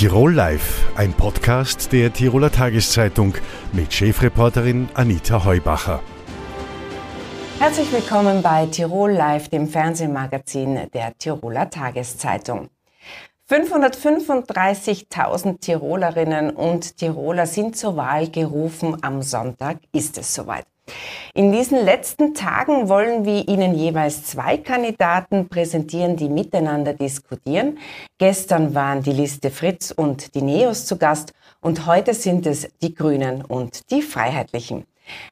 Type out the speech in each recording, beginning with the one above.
Tirol Live, ein Podcast der Tiroler Tageszeitung mit Chefreporterin Anita Heubacher. Herzlich willkommen bei Tirol Live, dem Fernsehmagazin der Tiroler Tageszeitung. 535.000 Tirolerinnen und Tiroler sind zur Wahl gerufen. Am Sonntag ist es soweit. In diesen letzten Tagen wollen wir Ihnen jeweils zwei Kandidaten präsentieren, die miteinander diskutieren. Gestern waren die Liste Fritz und die Neos zu Gast und heute sind es die Grünen und die Freiheitlichen.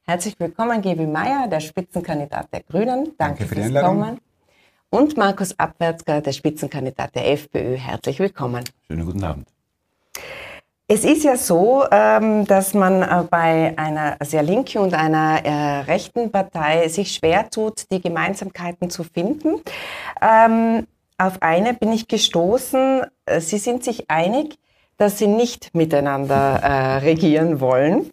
Herzlich willkommen, Gebi Meyer, der Spitzenkandidat der Grünen. Danke, Danke für fürs Kommen. Und Markus Abwärtsger, der Spitzenkandidat der FPÖ. Herzlich willkommen. Schönen guten Abend. Es ist ja so, ähm, dass man äh, bei einer sehr linken und einer äh, rechten Partei sich schwer tut, die Gemeinsamkeiten zu finden. Ähm, auf eine bin ich gestoßen. Äh, sie sind sich einig, dass sie nicht miteinander regieren wollen.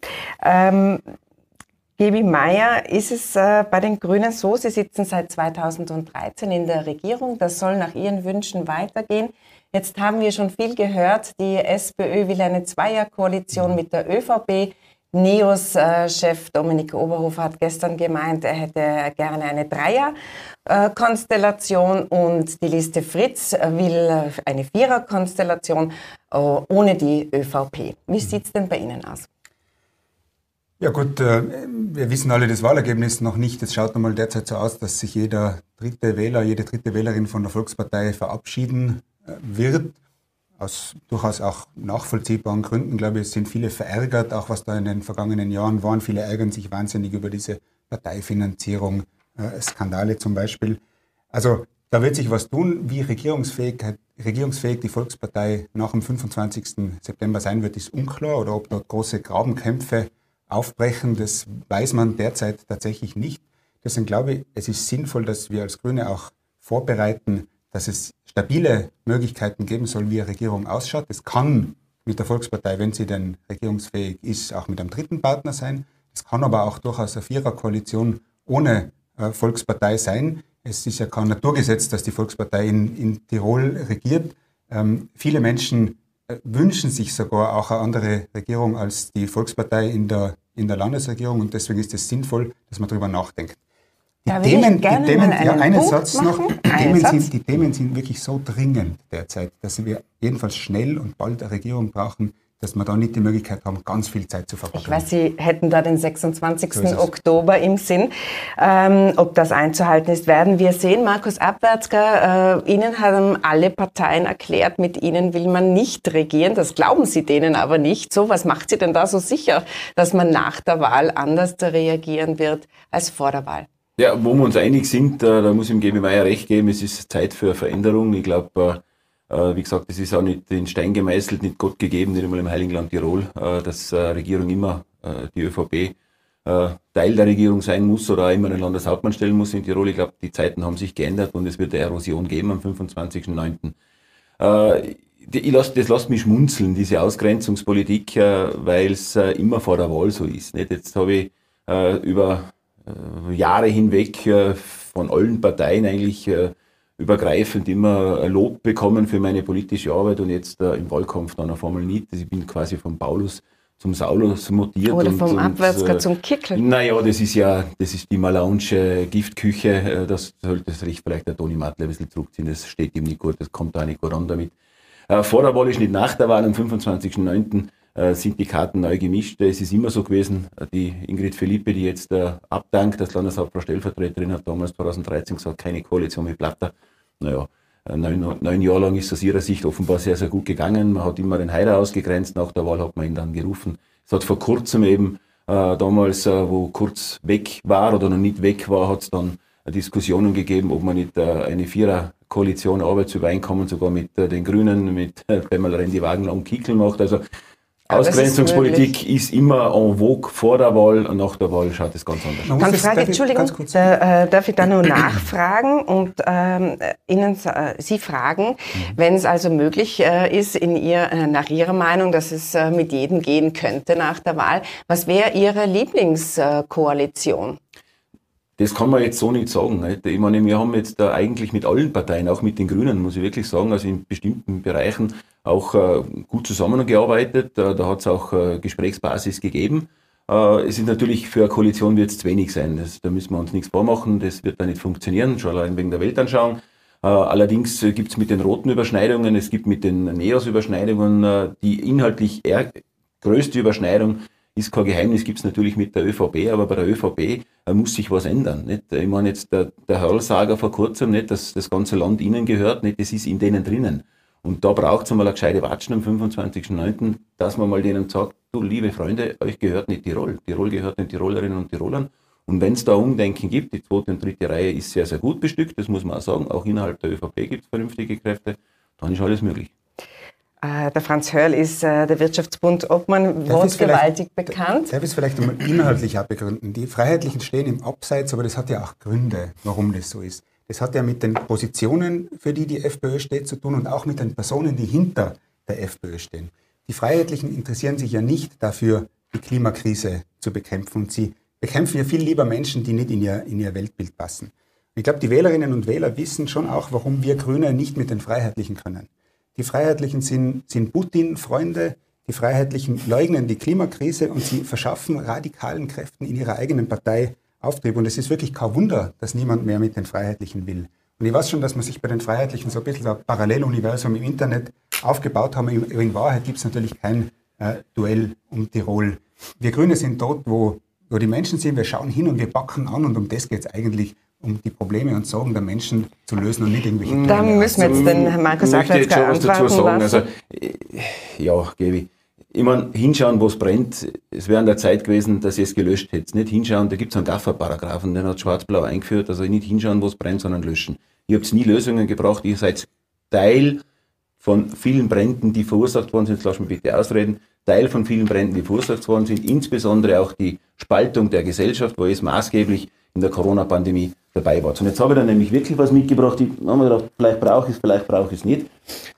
Gebi Meyer, ist es bei den Grünen so, Sie sitzen seit 2013 in der Regierung, das soll nach Ihren Wünschen weitergehen. Jetzt haben wir schon viel gehört, die SPÖ will eine Zweierkoalition mit der ÖVP. NEOS-Chef Dominik Oberhofer hat gestern gemeint, er hätte gerne eine Dreier-Konstellation und die Liste Fritz will eine Vierer-Konstellation äh, ohne die ÖVP. Wie sieht es denn bei Ihnen aus? Ja gut, äh, wir wissen alle das Wahlergebnis noch nicht. Es schaut einmal derzeit so aus, dass sich jeder dritte Wähler, jede dritte Wählerin von der Volkspartei verabschieden wird. Aus durchaus auch nachvollziehbaren Gründen, glaube ich, sind viele verärgert, auch was da in den vergangenen Jahren waren. Viele ärgern sich wahnsinnig über diese Parteifinanzierung, äh, Skandale zum Beispiel. Also da wird sich was tun. Wie regierungsfähig, regierungsfähig die Volkspartei nach dem 25. September sein wird, ist unklar. Oder ob dort große Grabenkämpfe aufbrechen, das weiß man derzeit tatsächlich nicht. Deswegen glaube ich, es ist sinnvoll, dass wir als Grüne auch vorbereiten, dass es stabile Möglichkeiten geben soll, wie eine Regierung ausschaut. Es kann mit der Volkspartei, wenn sie denn regierungsfähig ist, auch mit einem dritten Partner sein. Es kann aber auch durchaus eine Viererkoalition ohne äh, Volkspartei sein. Es ist ja kein Naturgesetz, dass die Volkspartei in, in Tirol regiert. Ähm, viele Menschen wünschen sich sogar auch eine andere Regierung als die Volkspartei in der, in der Landesregierung und deswegen ist es sinnvoll, dass man darüber nachdenkt. Die da Themen, die Themen ja, einen Satz noch. Die Themen, sind, die Themen sind wirklich so dringend derzeit, dass wir jedenfalls schnell und bald eine Regierung brauchen, dass wir da nicht die Möglichkeit haben, ganz viel Zeit zu verbringen. Ich weiß, Sie hätten da den 26. So Oktober im Sinn. Ähm, ob das einzuhalten ist, werden wir sehen. Markus Abwärtsger, äh, Ihnen haben alle Parteien erklärt, mit Ihnen will man nicht regieren. Das glauben Sie denen aber nicht. So, was macht Sie denn da so sicher, dass man nach der Wahl anders reagieren wird als vor der Wahl? Ja, wo wir uns einig sind, äh, da muss ich dem Gebi Meier recht geben, es ist Zeit für Veränderung. Ich glaube, äh, wie gesagt, es ist auch nicht in Stein gemeißelt, nicht Gott gegeben, nicht einmal im Heiligen Land Tirol, dass Regierung immer die ÖVP Teil der Regierung sein muss oder immer einen Landeshauptmann stellen muss in Tirol. Ich glaube, die Zeiten haben sich geändert und es wird eine Erosion geben am 25.09. Ich lass, das lässt mich schmunzeln, diese Ausgrenzungspolitik, weil es immer vor der Wahl so ist. Nicht? Jetzt habe ich über äh, Jahre hinweg äh, von allen Parteien eigentlich äh, übergreifend immer Lob bekommen für meine politische Arbeit und jetzt im Wahlkampf dann auf einmal nicht. Also ich bin quasi vom Paulus zum Saulus mutiert. Oder vom und, Abwärtsger äh, zum Kickel. Naja, das ist ja, das ist die Malaunsche Giftküche. Das sollte das Recht vielleicht der Toni Matle ein bisschen zurückziehen. Das steht ihm nicht gut, das kommt da nicht gut an damit. Äh, vor der Wahl ist nicht nach der Wahl am 25.09. Äh, sind die Karten neu gemischt. Es ist immer so gewesen, die Ingrid Philippe, die jetzt äh, abdankt als Landeshauptfrau Stellvertreterin, hat damals 2013 gesagt, keine Koalition mit Platter. Naja, äh, neun, neun Jahre lang ist aus ihrer Sicht offenbar sehr, sehr gut gegangen. Man hat immer den Heider ausgegrenzt. Nach der Wahl hat man ihn dann gerufen. Es hat vor kurzem eben, äh, damals, äh, wo kurz weg war oder noch nicht weg war, hat es dann Diskussionen gegeben, ob man nicht äh, eine Vierer-Koalition Arbeitsübereinkommen sogar mit äh, den Grünen, mit äh, Pamela Rendi-Wagner und Kickel macht. Also Ausgrenzungspolitik ist, ist, immer en vogue vor der Wahl und nach der Wahl schaut es ganz anders aus. Ganz Frage, Entschuldigung, da, äh, darf ich da nur nachfragen und ähm, Ihnen äh, Sie fragen, mhm. wenn es also möglich äh, ist, in ihr, äh, nach Ihrer Meinung, dass es äh, mit jedem gehen könnte nach der Wahl, was wäre Ihre Lieblingskoalition? das kann man jetzt so nicht sagen. Nicht? Ich meine, wir haben jetzt da eigentlich mit allen Parteien, auch mit den Grünen, muss ich wirklich sagen, also in bestimmten Bereichen auch äh, gut zusammengearbeitet. Da, da hat es auch äh, Gesprächsbasis gegeben. Äh, es ist natürlich für eine Koalition wird es zu wenig sein. Das, da müssen wir uns nichts vormachen. Das wird da nicht funktionieren, schon allein wegen der Weltanschauung. Äh, allerdings äh, gibt es mit den roten Überschneidungen, es gibt mit den Neos-Überschneidungen äh, die inhaltlich größte Überschneidung ist kein Geheimnis, gibt es natürlich mit der ÖVP, aber bei der ÖVP äh, muss sich was ändern. Nicht? Ich meine jetzt der, der Hörlsager vor kurzem, nicht, dass das ganze Land ihnen gehört, nicht, das ist in denen drinnen. Und da braucht es einmal eine gescheite Watschen am 25.09., dass man mal denen sagt, du liebe Freunde, euch gehört nicht Tirol. Tirol gehört den Tirolerinnen und Tirolern. Und wenn es da Umdenken gibt, die zweite und dritte Reihe ist sehr, sehr gut bestückt, das muss man auch sagen, auch innerhalb der ÖVP gibt es vernünftige Kräfte, dann ist alles möglich. Äh, der Franz Hörl ist äh, der Wirtschaftsbund Obmann wortgewaltig bekannt. Darf ich es vielleicht einmal inhaltlich abbegründen? Die Freiheitlichen stehen im Abseits, aber das hat ja auch Gründe, warum das so ist. Das hat ja mit den Positionen, für die die FPÖ steht, zu tun und auch mit den Personen, die hinter der FPÖ stehen. Die Freiheitlichen interessieren sich ja nicht dafür, die Klimakrise zu bekämpfen. Und sie bekämpfen ja viel lieber Menschen, die nicht in ihr, in ihr Weltbild passen. Ich glaube, die Wählerinnen und Wähler wissen schon auch, warum wir Grüne nicht mit den Freiheitlichen können. Die Freiheitlichen sind, sind Putin-Freunde, die Freiheitlichen leugnen die Klimakrise und sie verschaffen radikalen Kräften in ihrer eigenen Partei Auftrieb. Und es ist wirklich kein Wunder, dass niemand mehr mit den Freiheitlichen will. Und ich weiß schon, dass man sich bei den Freiheitlichen so ein bisschen ein Paralleluniversum im Internet aufgebaut haben. In Wahrheit gibt es natürlich kein äh, Duell um Tirol. Wir Grüne sind dort, wo, wo die Menschen sind. Wir schauen hin und wir backen an. Und um das geht es eigentlich um die Probleme und Sorgen der Menschen zu lösen und nicht irgendwelche Da müssen wir jetzt den Herrn Markus Ackletzka antworten sagen. Also, ja, gebe ich. Meine, hinschauen, wo es brennt. Es wäre an der Zeit gewesen, dass ihr es gelöscht hättet. Nicht hinschauen, da gibt es einen Gaffer-Paragraphen, den hat Schwarz-Blau eingeführt. Also nicht hinschauen, wo es brennt, sondern löschen. Ihr habt nie Lösungen gebraucht. Ihr seid Teil von vielen Bränden, die verursacht worden sind. Jetzt lass mich bitte ausreden. Teil von vielen Bränden, die verursacht worden sind. Insbesondere auch die Spaltung der Gesellschaft, wo es maßgeblich in der Corona-Pandemie dabei war. Und jetzt habe ich da nämlich wirklich was mitgebracht. Ich habe mir gedacht, vielleicht brauche ich es, vielleicht brauche ich es nicht.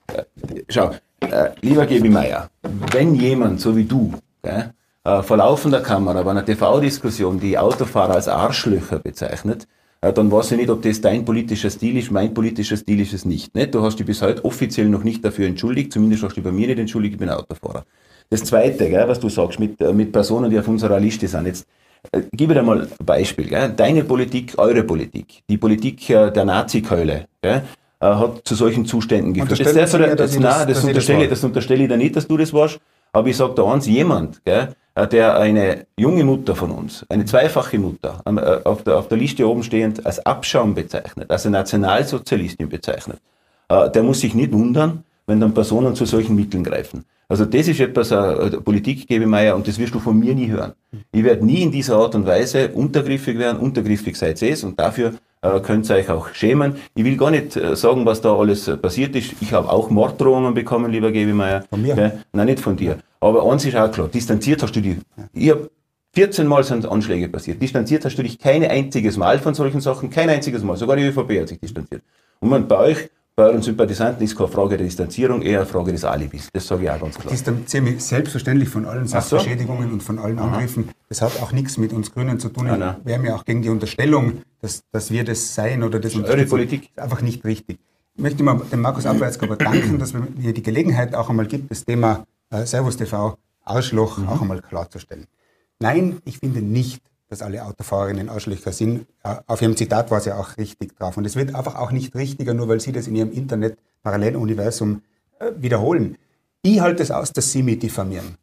Äh, schau, äh, lieber Gebi Meier, wenn jemand so wie du gell, äh, vor laufender Kamera bei einer TV-Diskussion die Autofahrer als Arschlöcher bezeichnet, äh, dann weiß ich nicht, ob das dein politischer Stil ist. Mein politischer Stil ist es nicht. nicht? Du hast dich bis heute offiziell noch nicht dafür entschuldigt, zumindest hast du dich bei mir nicht entschuldigt, ich bin Autofahrer. Das Zweite, gell, was du sagst, mit, äh, mit Personen, die auf unserer Liste sind. Jetzt äh, gib dir mal ein Beispiel. Gell? Deine Politik, eure Politik, die Politik äh, der Nazi-Keule? Äh, hat zu solchen Zuständen geführt. Das, das, mir, das, nein, das, das, unterstelle, das, unterstelle ich dir nicht, dass du das warst. Aber ich sage da eins, jemand, gell, der eine junge Mutter von uns, eine zweifache Mutter, auf der, auf der Liste oben stehend als Abschaum bezeichnet, als Nationalsozialistin bezeichnet, der muss sich nicht wundern, wenn dann Personen zu solchen Mitteln greifen. Also das ist etwas, äh, Politik, gebe Meier, und das wirst du von mir nie hören. Ich werde nie in dieser Art und Weise untergriffig werden, untergriffig seid es, und dafür äh, könnt ihr euch auch schämen. Ich will gar nicht äh, sagen, was da alles äh, passiert ist. Ich habe auch Morddrohungen bekommen, lieber Gebemeier. Von mir? Okay? Nein, nicht von dir. Aber eins ist auch klar, distanziert hast du dich. Ich habe 14 Mal sind Anschläge passiert. Distanziert hast du dich kein einziges Mal von solchen Sachen, kein einziges Mal. Sogar die ÖVP hat sich distanziert. Und man, bei euch bei euren Sympathisanten ist keine Frage der Distanzierung, eher eine Frage des Alibis. Das sage ich auch ganz klar. Ich distanziere mich selbstverständlich von allen Sachbeschädigungen so? und von allen Angriffen. Das hat auch nichts mit uns Grünen zu tun. Nein, nein. Wir haben ja auch gegen die Unterstellung, dass, dass wir das sein oder das Eure Politik. Ist einfach nicht richtig. Ich möchte mal dem Markus Abwärtsgeber danken, dass mir die Gelegenheit auch einmal gibt, das Thema äh, Servus TV Arschloch mhm. auch einmal klarzustellen. Nein, ich finde nicht, dass alle Autofahrerinnen Arschlöcher sind. Auf ihrem Zitat war sie auch richtig drauf. Und es wird einfach auch nicht richtiger, nur weil sie das in ihrem Internet-Paralleluniversum äh, wiederholen. Ich halte es aus, dass sie mich diffamieren.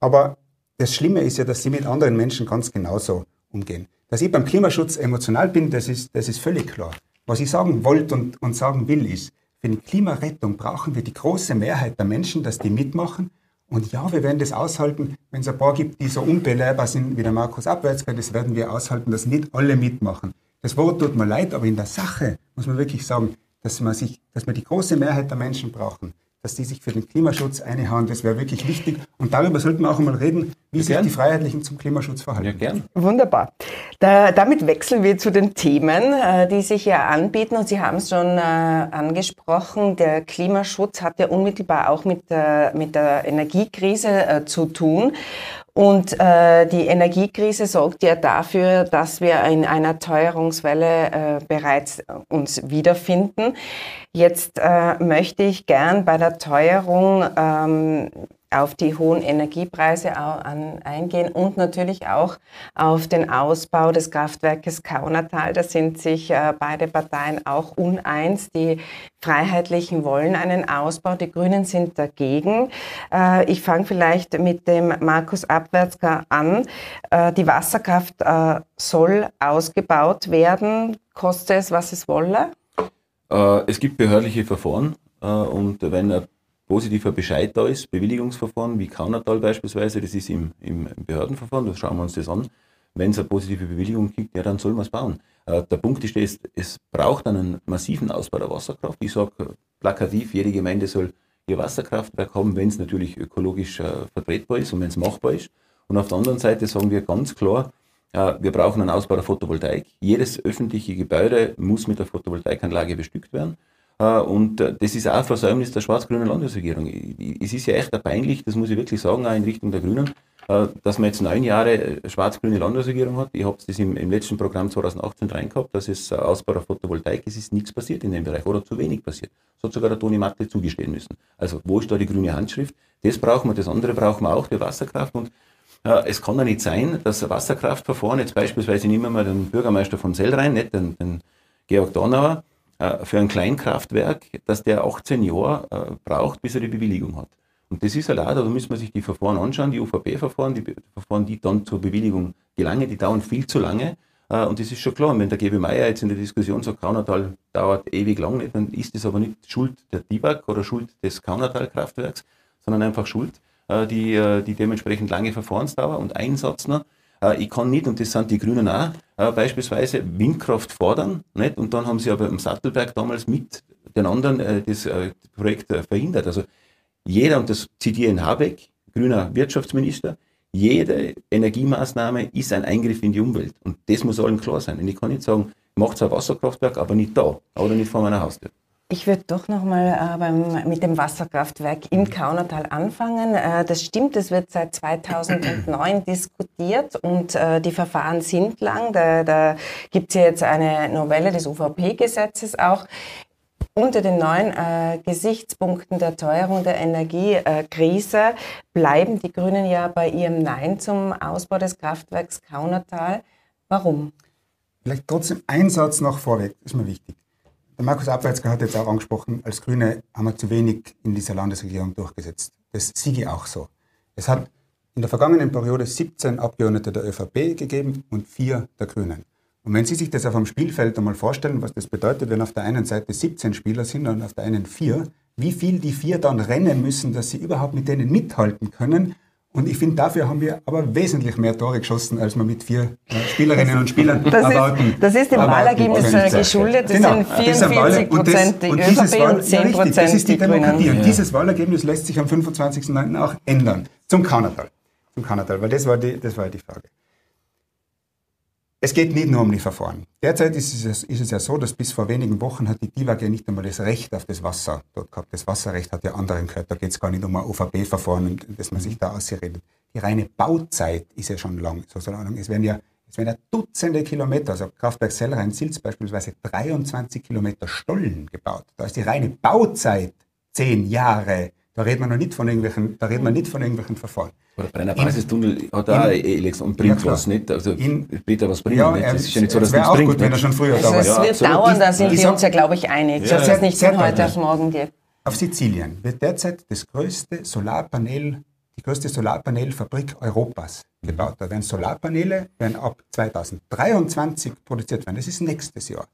Aber das Schlimme ist ja, dass sie mit anderen Menschen ganz genauso umgehen. Dass ich beim Klimaschutz emotional bin, das ist, das ist völlig klar. Was ich sagen wollte und, und sagen will, ist, für die Klimarettung brauchen wir die große Mehrheit der Menschen, dass die mitmachen und ja, wir werden das aushalten, wenn es ein paar gibt, die so unbelehrbar sind wie der Markus Abwärtsger, das werden wir aushalten, dass nicht alle mitmachen. Das Wort tut mir leid, aber in der Sache muss man wirklich sagen, dass man sich, dass wir die große Mehrheit der Menschen brauchen, dass die sich für den Klimaschutz einhauen, das wäre wirklich wichtig. Und darüber sollten wir auch einmal reden, wie ja, sich gern. die Freiheitlichen zum Klimaschutz verhalten. Ja, gern. Wunderbar. Da, damit wechseln wir zu den Themen, äh, die sich ja anbieten. Und Sie haben es schon äh, angesprochen, der Klimaschutz hat ja unmittelbar auch mit, äh, mit der Energiekrise äh, zu tun. Und äh, die Energiekrise sorgt ja dafür, dass wir in einer Teuerungswelle äh, bereits uns wiederfinden. Jetzt äh, möchte ich gern bei der Teuerung ähm, auf die hohen Energiepreise eingehen und natürlich auch auf den Ausbau des Kraftwerkes Kaunertal. Da sind sich äh, beide Parteien auch uneins. Die Freiheitlichen wollen einen Ausbau, die Grünen sind dagegen. Äh, ich fange vielleicht mit dem Markus Abwärtsker an. Äh, die Wasserkraft soll ausgebaut werden, koste es, was es wolle. Es gibt behördliche Verfahren und wenn ein positiver Bescheid da ist, Bewilligungsverfahren wie Kaunertal beispielsweise, das ist im, im Behördenverfahren, das schauen wir uns das an. Wenn es eine positive Bewilligung gibt, ja, dann soll man es bauen. Äh, der Punkt ist, es, es braucht einen massiven Ausbau der Wasserkraft. Ich sage plakativ, jede Gemeinde soll ihr Wasserkraftwerk haben, wenn es natürlich ökologisch äh, vertretbar ist und wenn es machbar ist. Und auf der anderen Seite sagen wir ganz klar, äh, wir brauchen einen Ausbau der Photovoltaik. Jedes öffentliche Gebäude muss mit der Photovoltaikanlage bestückt werden. Äh, und äh, das ist auch Versäumnis der schwarz-grünen Landesregierung. Es ist ja echt peinlich, das muss ich wirklich sagen, auch in Richtung der Grünen, äh, dass man jetzt neun Jahre schwarz-grüne Landesregierung hat. Ich habe das im, im, letzten Programm 2018 rein gehabt, dass es Ausbau der Photovoltaik ist, ist nichts passiert in dem Bereich oder zu wenig passiert. Das hat sogar der Toni Mattel zugestehen müssen. Also wo ist da die grüne Handschrift? Das brauchen wir, das andere brauchen wir auch, die Wasserkraft und es kann ja nicht sein, dass Wasserkraftverfahren, jetzt beispielsweise nehmen wir mal den Bürgermeister von Sellrhein, nicht den, den Georg Donauer, für ein Kleinkraftwerk, dass der 18 Jahre äh, braucht, bis er die Bewilligung hat. Und das ist halt auch, da müssen wir sich die Verfahren anschauen, die UVP-Verfahren, die Verfahren, die dann zur Bewilligung gelangen, die dauern viel zu lange. Äh, und das ist schon klar. Und wenn der G.B. Meier jetzt in der Diskussion sagt, Kaunertal dauert ewig lang, nicht, dann ist das aber nicht Schuld der DIBAG oder Schuld des Kaunertal-Kraftwerks, sondern einfach Schuld, die, die dementsprechend lange Verfahrensdauer und Einsatz noch. Äh, ich kann nicht, und das sind die Grünen auch, äh, beispielsweise Windkraft fordern, nicht? und dann haben sie aber im Sattelberg damals mit den anderen äh, das Projekt verhindert. Also jeder, und das zitiere in Habeck, grüner Wirtschaftsminister, jede Energiemaßnahme ist ein Eingriff in die Umwelt. Und das muss allen klar sein. Und ich kann nicht sagen, macht zwar Wasserkraftwerk, aber nicht da oder nicht vor meiner Haustür. Ich würde doch nochmal äh, mit dem Wasserkraftwerk im Kaunertal anfangen. Äh, das stimmt, es wird seit 2009 diskutiert und äh, die Verfahren sind lang. Da, da gibt es ja jetzt eine Novelle des UVP-Gesetzes auch. Unter den neuen äh, Gesichtspunkten der Teuerung der Energiekrise bleiben die Grünen ja bei ihrem Nein zum Ausbau des Kraftwerks Kaunertal. Warum? Vielleicht trotzdem ein Satz noch vorweg, ist mir wichtig. Der Markus Abwärtsger hat jetzt auch angesprochen, als Grüne haben wir zu wenig in dieser Landesregierung durchgesetzt. Das siege auch so. Es hat in der vergangenen Periode 17 Abgeordnete der ÖVP gegeben und vier der Grünen. Und wenn Sie sich das auf dem Spielfeld einmal vorstellen, was das bedeutet, wenn auf der einen Seite 17 Spieler sind und auf der einen vier, wie viel die vier dann rennen müssen, dass sie überhaupt mit denen mithalten können, und ich finde, dafür haben wir aber wesentlich mehr Tore geschossen, als wir mit vier äh, Spielerinnen und Spielern das erwarten. Ist, das ist dem Wahlergebnis geschuldet. Das genau, sind 44 Prozent die ÖVP und 10 Prozent Das ist die, Demokratie. Grünen. Und dieses Wahlergebnis lässt sich am 25.09. auch ändern. Zum Kaunertal. Zum Kaunertal, weil das war die, das war die Frage. Es geht nicht nur um die Verfahren. Derzeit ist es, ist es ja so, dass bis vor wenigen Wochen hat die DIVAG ja nicht einmal das Recht auf das Wasser dort gehabt. Das Wasserrecht hat ja anderen gehört. Da geht es gar nicht um ein OVB-Verfahren, dass man sich da ausgeredet. Die reine Bauzeit ist ja schon lang, so, so lang. Es werden ja, es werden ja Dutzende Kilometer, also Kraftwerk Sellrhein-Silz beispielsweise 23 Kilometer Stollen gebaut. Da ist die reine Bauzeit zehn Jahre. Da redet man noch nicht von irgendwelchen, da redet man nicht von irgendwelchen Verfahren. Oder Brenner Basistunnel hat auch Elex und bringt ja, was nicht. Also in, bringt er was bringen. Ja, nicht. Das ist ja nicht so, dass es auch bringt. Gut, wenn er schon früher also da war. Es ja, wird so dauern, da sind wir uns ja, glaube ich, einig, ja, dass es nicht von heute auf morgen geht. Auf Sizilien wird derzeit das größte Solarpanel, die größte Solarpanelfabrik Europas gebaut. Da werden Solarpaneele werden ab 2023 produziert werden. Das ist nächstes Jahr.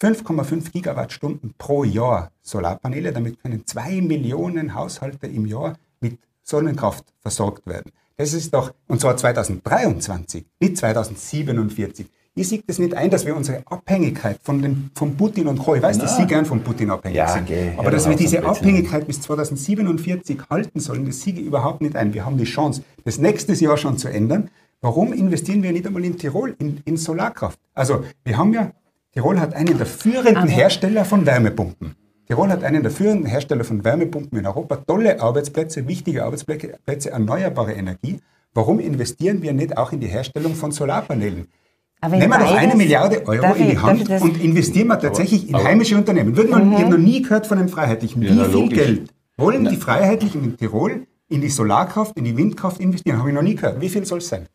5,5 Gigawattstunden pro Jahr Solarpaneele. Damit können zwei Millionen Haushalte im Jahr mit Sonnenkraft versorgt werden. Das ist doch, und zwar 2023, nicht 2047. Ich sehe das nicht ein, dass wir unsere Abhängigkeit von, den, von Putin und Co., ich weiß, dass Sie gern von Putin abhängig Ja, sind, geh, aber dass wir diese. Abhängigkeit bis 2047 halten sollen, das ich überhaupt nicht ein. Wir haben die Chance, das nächstes Jahr schon zu ändern. Warum investieren wir nicht einmal in Tirol, in, in Solarkraft? Also, wir haben ja, Tirol hat einen der führenden Hersteller von Wärmepumpen. Tirol hat einen der führenden Hersteller von Wärmepumpen in Europa. Tolle Arbeitsplätze, wichtige Arbeitsplätze, Plätze, erneuerbare Energie. Warum investieren wir nicht auch in die Herstellung von Solarpanelen? Aber Nehmen wir doch eine Milliarde Euro in die Hand und investieren wir tatsächlich in aber- heimische Unternehmen. Würde man, Ich habe noch nie gehört von den Freiheitlichen. Wie na, viel logisch. Geld wollen die Freiheitlichen in Tirol in die Solarkraft, in die Windkraft investieren? Habe ich noch nie gehört. Wie viel soll es sein?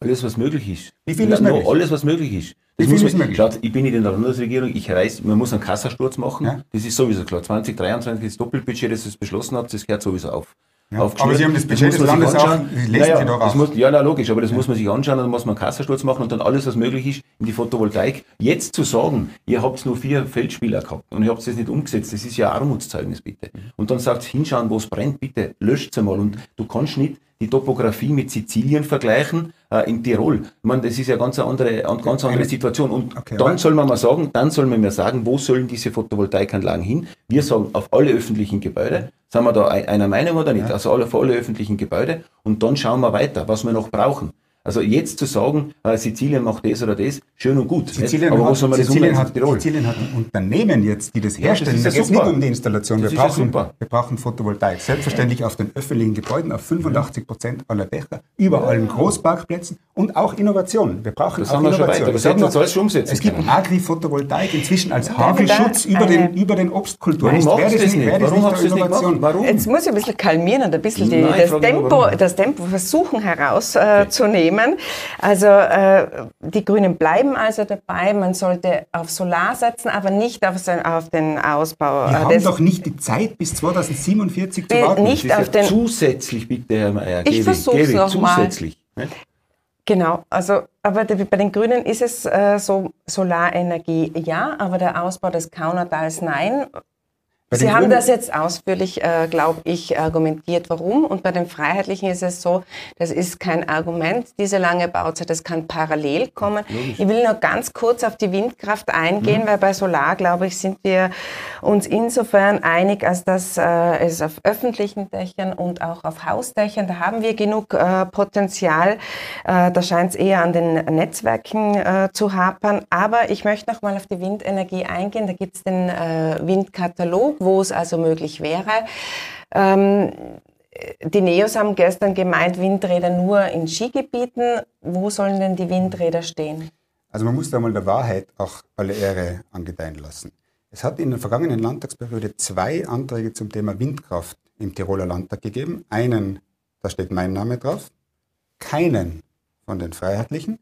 Alles, was möglich ist. Wie viel Na, ist möglich? Alles, was möglich ist. Das viel muss? Schaut, ich bin nicht in der Landesregierung, ich reiß, man muss einen Kassasturz machen. Ja. Das ist sowieso klar. 2023 ist Doppelbudget, das ihr beschlossen habt, das gehört sowieso auf. Ja, aber Sie haben das Budget des Landes auch- Naja, das. Muss, ja, na, logisch, aber das muss man sich anschauen, dann muss man einen Kassasturz machen und dann alles, was möglich ist, in die Photovoltaik. Jetzt zu sagen, ihr habt nur vier Feldspieler gehabt und ihr habt das nicht umgesetzt, das ist ja Armutszeugnis, bitte. Und dann sagt hinschauen, wo es brennt, bitte, löscht es einmal. Und du kannst nicht die Topografie mit Sizilien vergleichen äh, in Tirol. Ich meine, das ist ja ganz eine andere, eine ganz andere Eine- Situation. Und Okay, dann soll man mal sagen, dann soll man mir sagen, wo sollen diese Photovoltaikanlagen hin? Wir sagen, auf alle öffentlichen Gebäude. Sind wir da ein- einer Meinung oder nicht? Also alle, auf alle öffentlichen Gebäude. Und dann schauen wir weiter, was wir noch brauchen. Also jetzt zu sagen, äh, Sizilien macht das oder das, schön und gut. Sizilien, nicht? aber hat, soll man das Sizilien, umsetzen? hat, Tirol? Sizilien hat ein Unternehmen jetzt, die das Ja, das herstellen. ist da ja geht nicht um die Installation. Das Wir ja brauchen, super. wir brauchen Photovoltaik. Selbstverständlich auf den öffentlichen Gebäuden, auf 85 Prozent aller Dächer, überall in Großparkplätzen und auch Innovation. Wir brauchen Das auch haben wir schon weiter. Das alles schon umsetzen Es gibt. Agri-Photovoltaik inzwischen als Hagelschutz über den, über den Obstkulturen. Warum wäre das nicht? Warum nicht ihr das nicht Innovation? Warum? Jetzt muss ich ein bisschen kalmieren und ein bisschen die, Nein, das, Tempo, warum? das Tempo versuchen herauszunehmen. Also äh, die Grünen bleiben also dabei, man sollte auf Solar setzen, aber nicht auf, sein, auf den Ausbau. Wir äh, haben doch nicht die Zeit bis 2047 zu warten. nicht auf ja den- zusätzlich, bitte, Herr Mayer. Ich Gebi, versuch's Gebi, noch mal. Zusätzlich. ne? Genau, also aber bei den Grünen ist es äh, so, Solarenergie ja, aber der Ausbau des Kaunertals nein. Sie haben Grünen- das jetzt ausführlich, äh, glaube ich, argumentiert, warum. Und bei den Freiheitlichen ist es so, das ist kein Argument, diese lange Bauzeit, das kann parallel kommen. Ich will nur ganz kurz auf die Windkraft eingehen, weil bei Solar, glaube ich, sind wir uns insofern einig, als dass äh, es auf öffentlichen Dächern und auch auf Hausdächern, da haben wir genug äh, Potenzial. Äh, da scheint es eher an den Netzwerken äh, zu hapern. Aber ich möchte noch mal auf die Windenergie eingehen. Da gibt es den äh, Windkatalog, wo es also möglich wäre. Ähm, die Neos haben gestern gemeint, Windräder nur in Skigebieten. Wo sollen denn die Windräder stehen? Also man muss da mal der Wahrheit auch alle Ehre angedeihen lassen. Es hat in der vergangenen Landtagsperiode zwei Anträge zum Thema Windkraft im Tiroler Landtag gegeben. Einen, da steht mein Name drauf, keinen von den Freiheitlichen,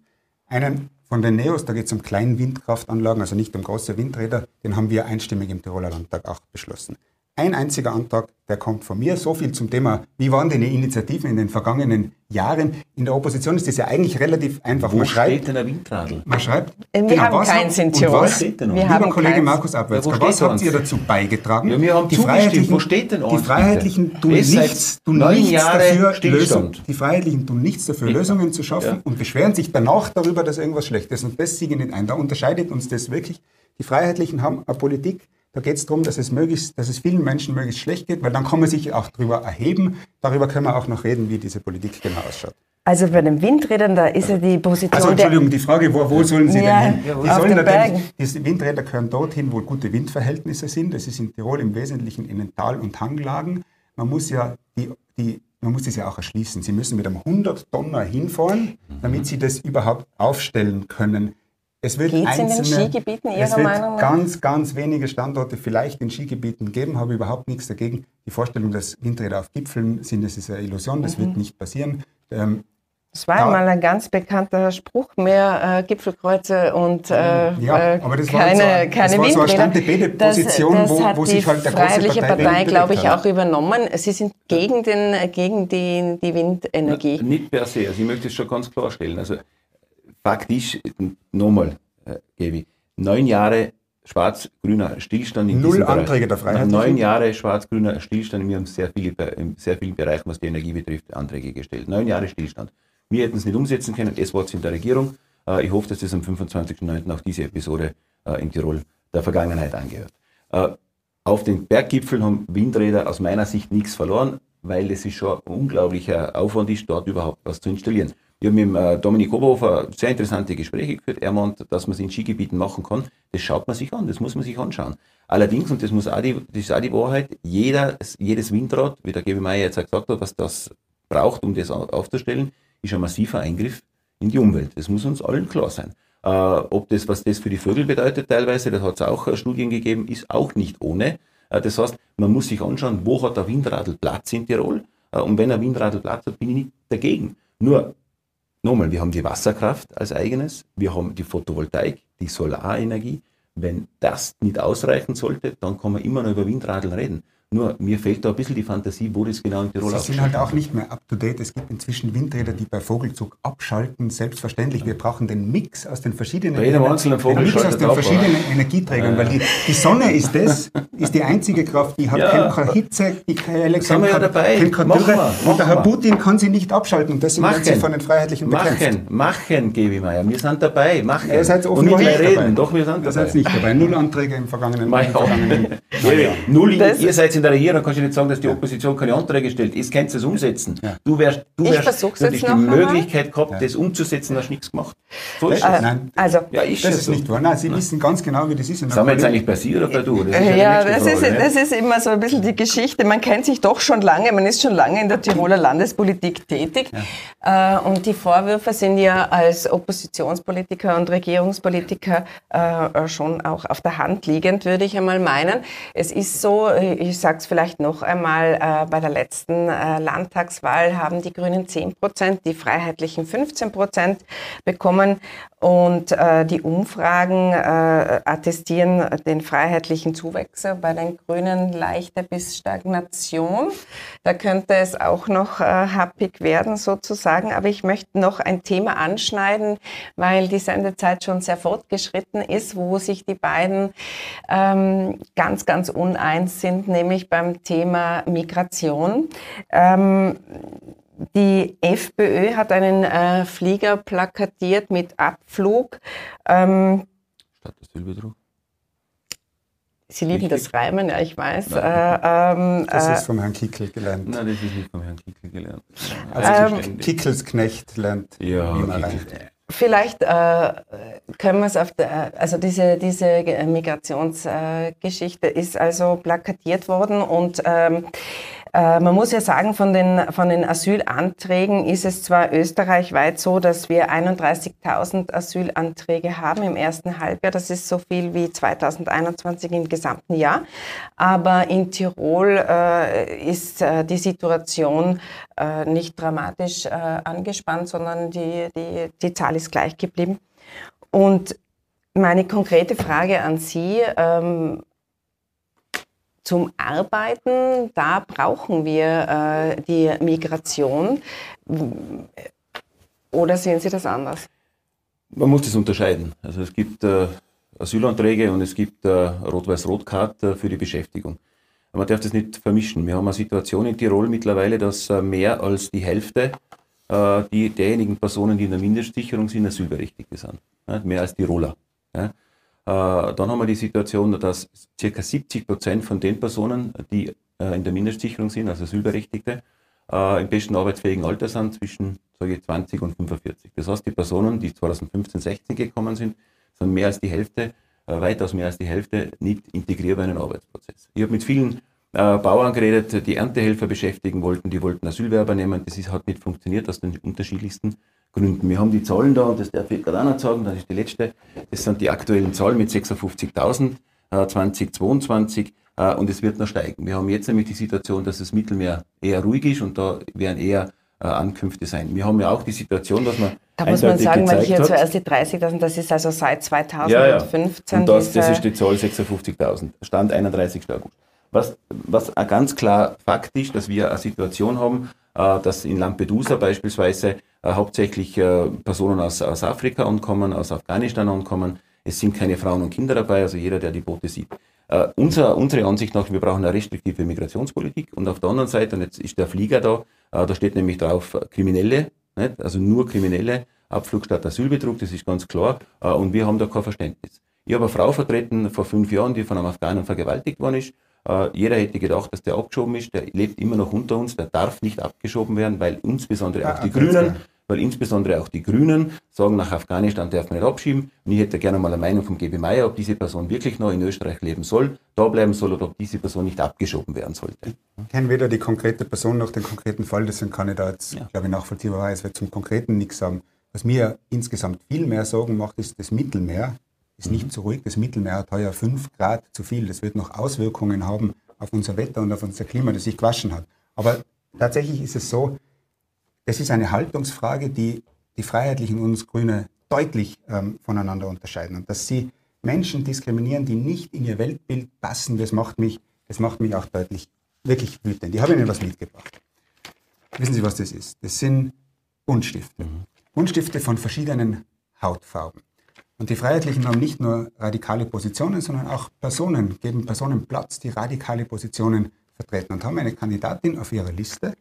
einen von den Neos, da geht es um Kleinwindkraftanlagen, also nicht um große Windräder, den haben wir einstimmig im Tiroler Landtag auch beschlossen. Ein einziger Antrag, der kommt von mir. So viel zum Thema, wie waren denn die Initiativen in den vergangenen Jahren? In der Opposition ist das ja eigentlich relativ einfach. Wo man schreibt, steht denn ein Windradl? man schreibt, Wir genau, haben was keins in und Tirol. was-? Wir Lieber haben Kollege keins. Markus Abwärts, Ja, was habt eins? ihr dazu beigetragen? Ja, wir haben die. Freiheitlichen, Wo steht denn Die Freiheitlichen tun nichts, tun nichts Jahre dafür. Lösung, die Freiheitlichen tun nichts dafür, Lösungen zu schaffen Ja. und beschweren sich danach darüber, dass irgendwas schlecht ist. Und das sehe ich nicht ein. Da unterscheidet uns das wirklich. Die Freiheitlichen haben eine Politik, da geht es darum, dass es, möglichst, dass es vielen Menschen möglichst schlecht geht, weil dann kann man sich auch darüber erheben. Darüber können wir auch noch reden, wie diese Politik genau ausschaut. Also bei den Windrädern, da ist ja die Position Also Entschuldigung, die Frage, wo, wo sollen sie Ja, denn hin? Die sollen natürlich, diese Windräder gehören dorthin, wo gute Windverhältnisse sind. Das ist in Tirol im Wesentlichen in den Tal- und Hanglagen. Man muss ja die, die, man muss das ja auch erschließen. Sie müssen mit einem 100 Tonner hinfahren, damit sie das überhaupt aufstellen können. Es wird Geht's in den einzelne, Skigebieten es Ihrer wird Meinung nach? ganz, ganz wenige Standorte vielleicht in Skigebieten geben, habe überhaupt nichts dagegen. Die Vorstellung, dass Windräder auf Gipfeln sind, das ist eine Illusion, das Mhm. wird nicht passieren. Ähm, Das war Da- mal ein ganz bekannter Spruch, mehr äh, Gipfelkreuze und äh, Ja, äh, aber das war keine, so ein- das keine war so eine Windräder. Stand-the-Bede-Position, das, wo- das hat wo die sich halt der große Freiheitliche Partei Partei, glaube ich, hat. auch übernommen. Sie sind gegen, den, gegen die, die Windenergie. Nicht per se. Also ich möchte es schon ganz klarstellen. Also Fakt ist, nochmal, äh, Gebi, neun Jahre schwarz-grüner Stillstand in Null diesem Bereich. Anträge der Freiheitlichen. Neun Jahre schwarz-grüner Stillstand. Wir haben sehr viele, in sehr vielen Bereichen, was die Energie betrifft, Anträge gestellt. Neun Jahre Stillstand. Wir hätten es nicht umsetzen können. Es war in der Regierung. Äh, ich hoffe, dass das am 25.09. auch diese Episode äh, in Tirol der Vergangenheit angehört. Äh, auf den Berggipfeln haben Windräder aus meiner Sicht nichts verloren, weil es ist schon ein unglaublicher Aufwand ist, dort überhaupt was zu installieren. Wir haben mit äh, Dominik Oberhofer sehr interessante Gespräche geführt. Er meint, dass man es in Skigebieten machen kann. Das schaut man sich an, das muss man sich anschauen. Allerdings, und das, muss auch die, das ist auch die Wahrheit, jeder, jedes Windrad, wie der Gebi Meier jetzt auch gesagt hat, was das braucht, um das aufzustellen, ist ein massiver Eingriff in die Umwelt. Das muss uns allen klar sein. Äh, ob das, was das für die Vögel bedeutet teilweise, das hat es auch äh, Studien gegeben, ist auch nicht ohne. Äh, das heißt, man muss sich anschauen, wo hat der Windradl Platz in Tirol? Äh, und wenn ein Windradl Platz hat, bin ich nicht dagegen. Nur, nochmal, wir haben die Wasserkraft als eigenes, wir haben die Photovoltaik, die Solarenergie. Wenn das nicht ausreichen sollte, dann kann man immer noch über Windradl reden. Nur mir fehlt da ein bisschen die Fantasie, wo das genau in Tirol Sie sind halt auch nicht mehr up to date. Es gibt inzwischen Windräder, die bei Vogelzug abschalten. Selbstverständlich. Wir brauchen den Mix aus den verschiedenen, Bei jedem einzelnen Vogel den Mix aus den auf, verschiedenen Energieträgern. Ja. Weil die, die, Sonne ist das, ist die einzige Kraft, die hat Ja. keine Hitze, die keine Sind wir ja dabei. Machen wir, Und machen der Herr wir. Putin kann sie nicht abschalten. Deswegen werden sie Machen. von den Freiheitlichen bekämpft. Machen, machen, Gebi Meier. Wir sind dabei. Machen. Ihr seid Und nicht nicht reden. dabei. Doch, wir sind Ihr dabei. seid nicht dabei. Null Anträge im vergangenen, im vergangenen Gebi, Null, Das- ihr seid in der Regierung, kannst du nicht sagen, dass die Opposition keine Anträge stellt. Ihr könnt es umsetzen. Ja. Du wärst, du wärst, du hättest jetzt die noch einmal. Möglichkeit gehabt, das umzusetzen, hast nichts gemacht. So ist Äh, es. Nein, Also, Ja, ist das ja ist so. nicht wahr. Nein, Sie wissen ganz genau, wie das ist. Sind wir jetzt eigentlich bei Sie oder bei du? Das ist Ja, das ist, Frage, ne? das ist immer so ein bisschen die Geschichte. Man kennt sich doch schon lange, man ist schon lange in der Tiroler Landespolitik tätig. Äh, und die Vorwürfe sind ja als Oppositionspolitiker und Regierungspolitiker äh, schon auch auf der Hand liegend, würde ich einmal meinen. Es ist so, äh, ich sage es vielleicht noch einmal, äh, bei der letzten äh, Landtagswahl haben die Grünen 10 Prozent, die Freiheitlichen 15 Prozent bekommen. Und äh, die Umfragen äh, attestieren den freiheitlichen Zuwächse, bei den Grünen leichte bis Stagnation. Da könnte es auch noch äh, happig werden sozusagen. Aber ich möchte noch ein Thema anschneiden, weil die Sendezeit schon sehr fortgeschritten ist, wo sich die beiden ähm, ganz, ganz uneins sind, nämlich beim Thema Migration. Ähm, die FPÖ hat einen äh, Flieger plakatiert mit Abflug. Ähm, Statt das Silberdruck. Sie lieben Richtig. das Reimen, ja, ich weiß. Äh, Nein. ähm, Das äh, ist vom Herrn Kickel gelernt. Nein, das ist nicht vom Herrn Kickel gelernt. Also Ähm, Kickels Knecht lernt, Ja. Vielleicht äh, können wir es auf der, also diese, diese Migrationsgeschichte ist also plakatiert worden und ähm, äh, man muss ja sagen, von den, von den Asylanträgen ist es zwar österreichweit so, dass wir 31.000 Asylanträge haben im ersten Halbjahr. Das ist so viel wie 2021 im gesamten Jahr. Aber in Tirol äh, ist äh, die Situation äh, nicht dramatisch äh, angespannt, sondern die, die, die Zahl ist gleich geblieben. Und meine konkrete Frage an Sie, ähm, zum Arbeiten, da brauchen wir äh, die Migration. Oder sehen Sie das anders? Man muss das unterscheiden. Also es gibt äh, Asylanträge und es gibt äh, Rot-Weiß-Rot-Card für die Beschäftigung. Man darf das nicht vermischen. Wir haben eine Situation in Tirol mittlerweile, dass äh, mehr als die Hälfte äh, die, derjenigen Personen, die in der Mindestsicherung sind, Asylberechtigte sind. Ja, mehr als Tiroler. Ja. Äh, dann haben wir die Situation, dass ca. 70 Prozent von den Personen, die äh, in der Mindestsicherung sind, also Asylberechtigte, äh, im besten arbeitsfähigen Alter sind, zwischen sage ich, 20 und 45. Das heißt, die Personen, die 2015, 16 gekommen sind, sind mehr als die Hälfte, äh, weitaus mehr als die Hälfte nicht integrierbar in den Arbeitsprozess. Ich habe mit vielen äh, Bauern geredet, die Erntehelfer beschäftigen wollten, die wollten Asylwerber nehmen. Das ist, hat nicht funktioniert aus den unterschiedlichsten Gründen. Wir haben die Zahlen da und das darf ich gerade auch noch sagen, das ist die letzte. Das sind die aktuellen Zahlen mit 56.000 äh, 2022 äh, und es wird noch steigen. Wir haben jetzt nämlich die Situation, dass das Mittelmeer eher ruhig ist und da werden eher äh, Ankünfte sein. Wir haben ja auch die Situation, dass man Da muss man sagen, weil hier hat, zuerst die 30.000, das ist also seit ja, ja. 2015 Und das, das ist die Zahl 56.000. Stand 31. August. Was, was ganz klar Fakt ist, dass wir eine Situation haben, äh, dass in Lampedusa beispielsweise äh, hauptsächlich äh, Personen aus, aus Afrika ankommen, aus Afghanistan ankommen. Es sind keine Frauen und Kinder dabei, also jeder, der die Boote sieht. Äh, unser, unsere Ansicht nach, wir brauchen eine restriktive Migrationspolitik. Und auf der anderen Seite, und jetzt ist der Flieger da, äh, da steht nämlich drauf Kriminelle, nicht? also nur Kriminelle Abflug statt Asylbetrug, das ist ganz klar. Äh, und wir haben da kein Verständnis. Ich habe eine Frau vertreten vor fünf Jahren, die von einem Afghanen vergewaltigt worden ist. Äh, jeder hätte gedacht, dass der abgeschoben ist. Der lebt immer noch unter uns. Der darf nicht abgeschoben werden, weil insbesondere auch die Grünen, weil insbesondere auch die Grünen sagen, nach Afghanistan darf man nicht abschieben. Und ich hätte gerne mal eine Meinung vom GB Meier, ob diese Person wirklich noch in Österreich leben soll, da bleiben soll oder ob diese Person nicht abgeschoben werden sollte. Ich kenne weder die konkrete Person noch den konkreten Fall, deswegen kann ich da jetzt, ja. glaube ich, nachvollziehbarweise zum Konkreten nichts sagen. Was mir insgesamt viel mehr Sorgen macht, ist das Mittelmeer. Ist nicht so ruhig. Das Mittelmeer hat heuer 5 Grad zu viel. Das wird noch Auswirkungen haben auf unser Wetter und auf unser Klima, das sich gewaschen hat. Aber tatsächlich ist es so, das ist eine Haltungsfrage, die die Freiheitlichen und uns Grüne deutlich ähm, voneinander unterscheiden. Und dass sie Menschen diskriminieren, die nicht in ihr Weltbild passen, das macht mich, das macht mich auch deutlich wirklich wütend. Ich habe Ihnen was mitgebracht. Wissen Sie, was das ist? Das sind Buntstifte. Mhm. Buntstifte von verschiedenen Hautfarben. Und die Freiheitlichen haben nicht nur radikale Positionen, sondern auch Personen, geben Personen Platz, die radikale Positionen vertreten und haben eine Kandidatin auf ihrer Liste,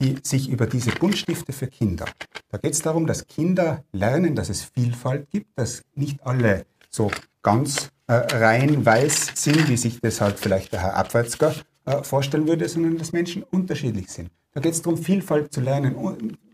die sich über diese Buntstifte für Kinder. Da geht es darum, dass Kinder lernen, dass es Vielfalt gibt, dass nicht alle so ganz äh, rein weiß sind, wie sich das halt vielleicht der Herr Abwärtsger äh, vorstellen würde, sondern dass Menschen unterschiedlich sind. Da geht es darum, Vielfalt zu lernen,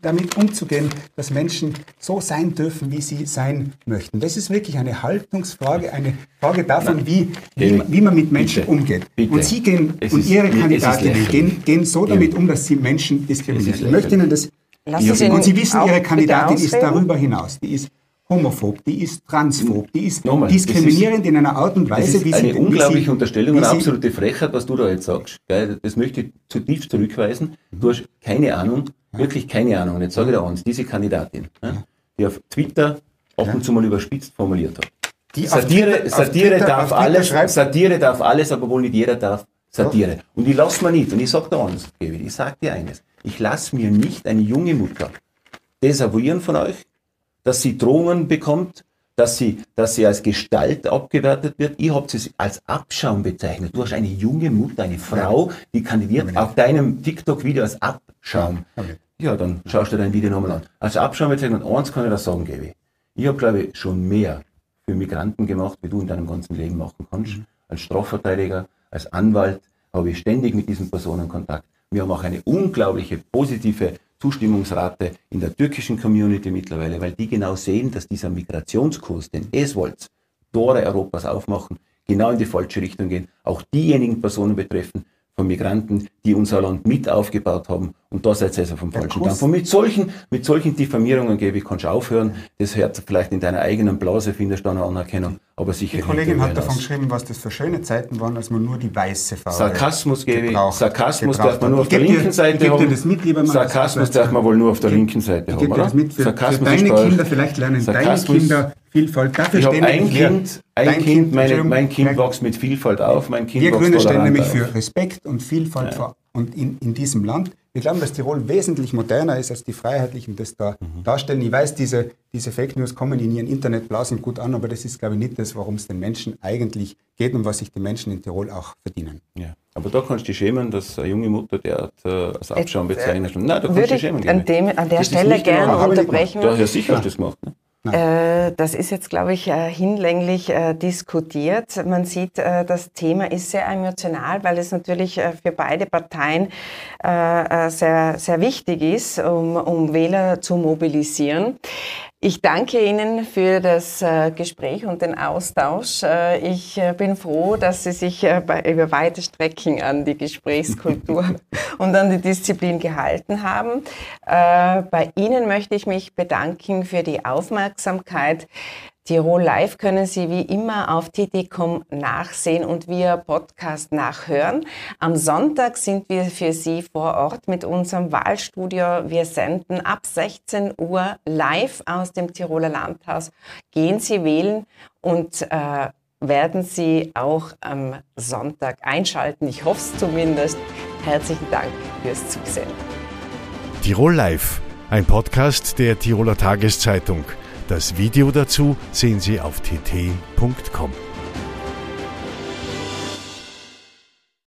damit umzugehen, dass Menschen so sein dürfen, wie sie sein möchten. Das ist wirklich eine Haltungsfrage, eine Frage davon, wie, wie, wie man mit Menschen bitte, umgeht. Bitte. Und Sie gehen es und ist, Ihre Kandidatinnen gehen, gehen so damit um, dass Sie Menschen diskriminieren. Ich möchte Ihnen das. Sie und Sie wissen, Ihre Kandidatin ist darüber hinaus. Die ist homophob, die ist transphob, die ist Nochmal, diskriminierend ist, in einer Art und Weise, wie sie... eine unglaubliche sie, Unterstellung, eine absolute Frechheit, was du da jetzt sagst. Das möchte ich zutiefst zurückweisen. Du hast keine Ahnung, wirklich keine Ahnung. Und jetzt sage ich dir eins, diese Kandidatin, die auf Twitter ab und zu mal überspitzt formuliert hat. Die Satire, Twitter, Satire Twitter, darf alles, schreibt. Satire darf alles, aber wohl nicht jeder darf Satire. Und ich lasse mir nicht, und ich sage dir eins, ich sage dir eines, ich lasse mir nicht eine junge Mutter desavouieren von euch, dass sie Drohungen bekommt, dass sie, dass sie als Gestalt abgewertet wird. Ich habe sie als Abschaum bezeichnet. Du hast eine junge Mutter, eine Frau, die kandidiert auf deinem TikTok-Video als Abschaum. Ja, dann schaust du dein Video nochmal an. Als Abschaum bezeichnet, und eins kann ich das sagen, Gaby. Ich habe, glaube ich, schon mehr für Migranten gemacht, wie du in deinem ganzen Leben machen kannst. Mhm. Als Strafverteidiger, als Anwalt habe ich ständig mit diesen Personen Kontakt. Wir haben auch eine unglaubliche positive Zustimmungsrate in der türkischen Community mittlerweile, weil die genau sehen, dass dieser Migrationskurs, den es wollt, Tore Europas aufmachen, genau in die falsche Richtung gehen, auch diejenigen Personen betreffen, von Migranten, die unser Land mit aufgebaut haben. Und da seid ihr also vom falschen Dampf. Und mit solchen, mit solchen Diffamierungen, gebe ich, kannst du aufhören. Das hört vielleicht in deiner eigenen Blase, findest du eine Anerkennung, aber sicher Die Kollegin hat davon geschrieben, was das für schöne Zeiten waren, als man nur die weiße Farbe Sarkasmus, gebe ich. Sarkasmus darf man nur auf der linken Seite haben. Sarkasmus darf man wohl nur auf der linken Seite haben, oder? Sarkasmus für deine Kinder, vielleicht lernen deine Kinder Vielfalt. Dafür ich habe ein Kind, ein Kind, kind meine, mein Kind wächst mit Vielfalt auf. Mein kind wir Grüne stehen nämlich auf. für Respekt und Vielfalt ja. und in, in diesem Land. Wir glauben, dass Tirol wesentlich moderner ist, als die Freiheitlichen das da mhm. darstellen. Ich weiß, diese, diese Fake News kommen in ihren Internetblasen gut an, aber das ist, glaube ich, nicht das, worum es den Menschen eigentlich geht und was sich die Menschen in Tirol auch verdienen. Ja. Aber da kannst du dich schämen, dass eine junge Mutter der äh, als Abschaum bezeichnet. Nein, da kannst du dich schämen. An, dem, an der das Stelle gerne unterbrechen. Ja, ja, sicher hast du das gemacht. Ne? Äh, das ist jetzt, glaube ich, äh, hinlänglich äh, diskutiert. Man sieht, das Thema ist sehr emotional, weil es natürlich für beide Parteien sehr, sehr wichtig ist, um, um Wähler zu mobilisieren. Ich danke Ihnen für das äh, Gespräch und den Austausch. Äh, ich äh, bin froh, dass Sie sich über weite Strecken an die Gesprächskultur und an die Disziplin gehalten haben. Bei Ihnen möchte ich mich bedanken für die Aufmerksamkeit. Tirol Live können Sie wie immer auf tt.com nachsehen und via Podcast nachhören. Am Sonntag sind wir für Sie vor Ort mit unserem Wahlstudio. Wir senden ab 16 Uhr live aus dem Tiroler Landhaus. Gehen Sie wählen und äh, werden Sie auch am Sonntag einschalten. Ich hoffe es zumindest. Herzlichen Dank fürs Zusehen. Tirol Live, ein Podcast der Tiroler Tageszeitung. Das Video dazu sehen Sie auf tt.com.